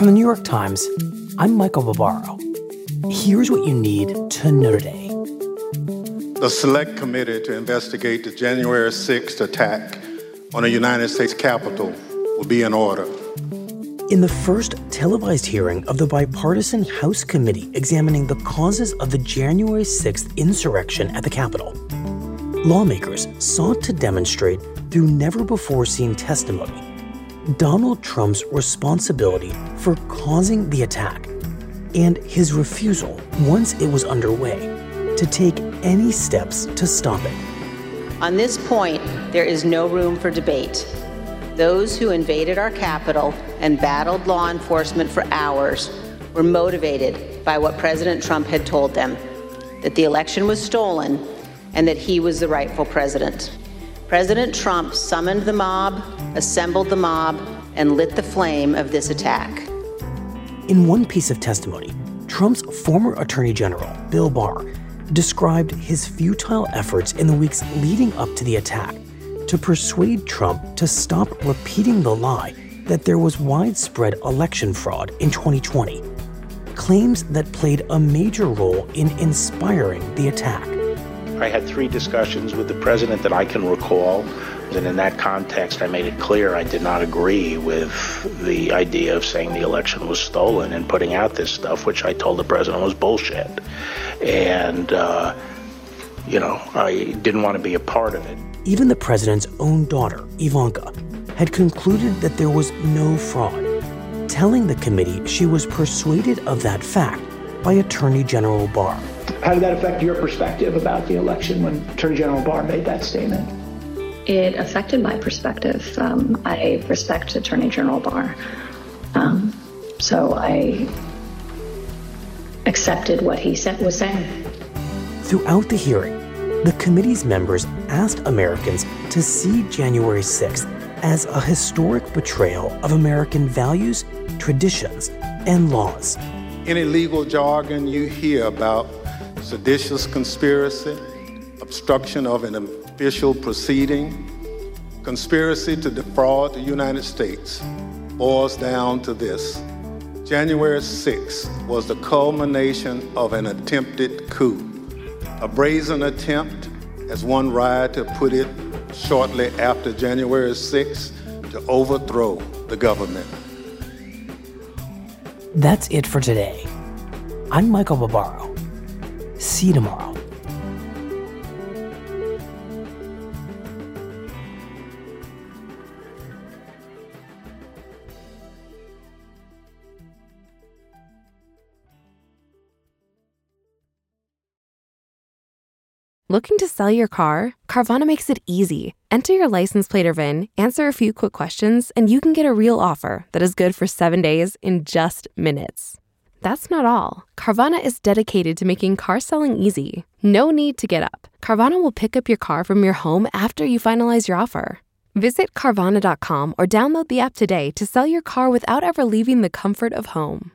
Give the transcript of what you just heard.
From the New York Times, I'm Michael Barbaro. Here's what you need to know today. The Select Committee to investigate the January 6th attack on the United States Capitol will be in order. In the first televised hearing of the bipartisan House committee examining the causes of the January 6th insurrection at the Capitol, lawmakers sought to demonstrate through never before seen testimony Donald Trump's responsibility for causing the attack and his refusal, once it was underway, to take any steps to stop it. On this point, there is no room for debate. Those who invaded our Capitol and battled law enforcement for hours were motivated by what President Trump had told them that the election was stolen and that he was the rightful president. President Trump summoned the mob, assembled the mob, and lit the flame of this attack. In one piece of testimony, Trump's former Attorney General, Bill Barr, described his futile efforts in the weeks leading up to the attack to persuade Trump to stop repeating the lie that there was widespread election fraud in 2020, claims that played a major role in inspiring the attack. I had three discussions with the president that I can recall. And in that context, I made it clear I did not agree with the idea of saying the election was stolen and putting out this stuff, which I told the president was bullshit. And, uh, you know, I didn't want to be a part of it. Even the president's own daughter, Ivanka, had concluded that there was no fraud, telling the committee she was persuaded of that fact by Attorney General Barr. How did that affect your perspective about the election when Attorney General Barr made that statement? It affected my perspective. Um, I respect Attorney General Barr. Um, so I accepted what he said, was saying. Throughout the hearing, the committee's members asked Americans to see January 6th as a historic betrayal of American values, traditions, and laws. Any legal jargon you hear about seditious conspiracy, obstruction of an official proceeding, conspiracy to defraud the United States boils down to this. January 6th was the culmination of an attempted coup, a brazen attempt, as one rioter put it shortly after January 6th, to overthrow the government. That's it for today. I'm Michael Barbaro. See you tomorrow. Looking to sell your car? Carvana makes it easy. Enter your license plate or VIN, answer a few quick questions, and you can get a real offer that is good for seven days in just minutes. That's not all. Carvana is dedicated to making car selling easy. No need to get up. Carvana will pick up your car from your home after you finalize your offer. Visit Carvana.com or download the app today to sell your car without ever leaving the comfort of home.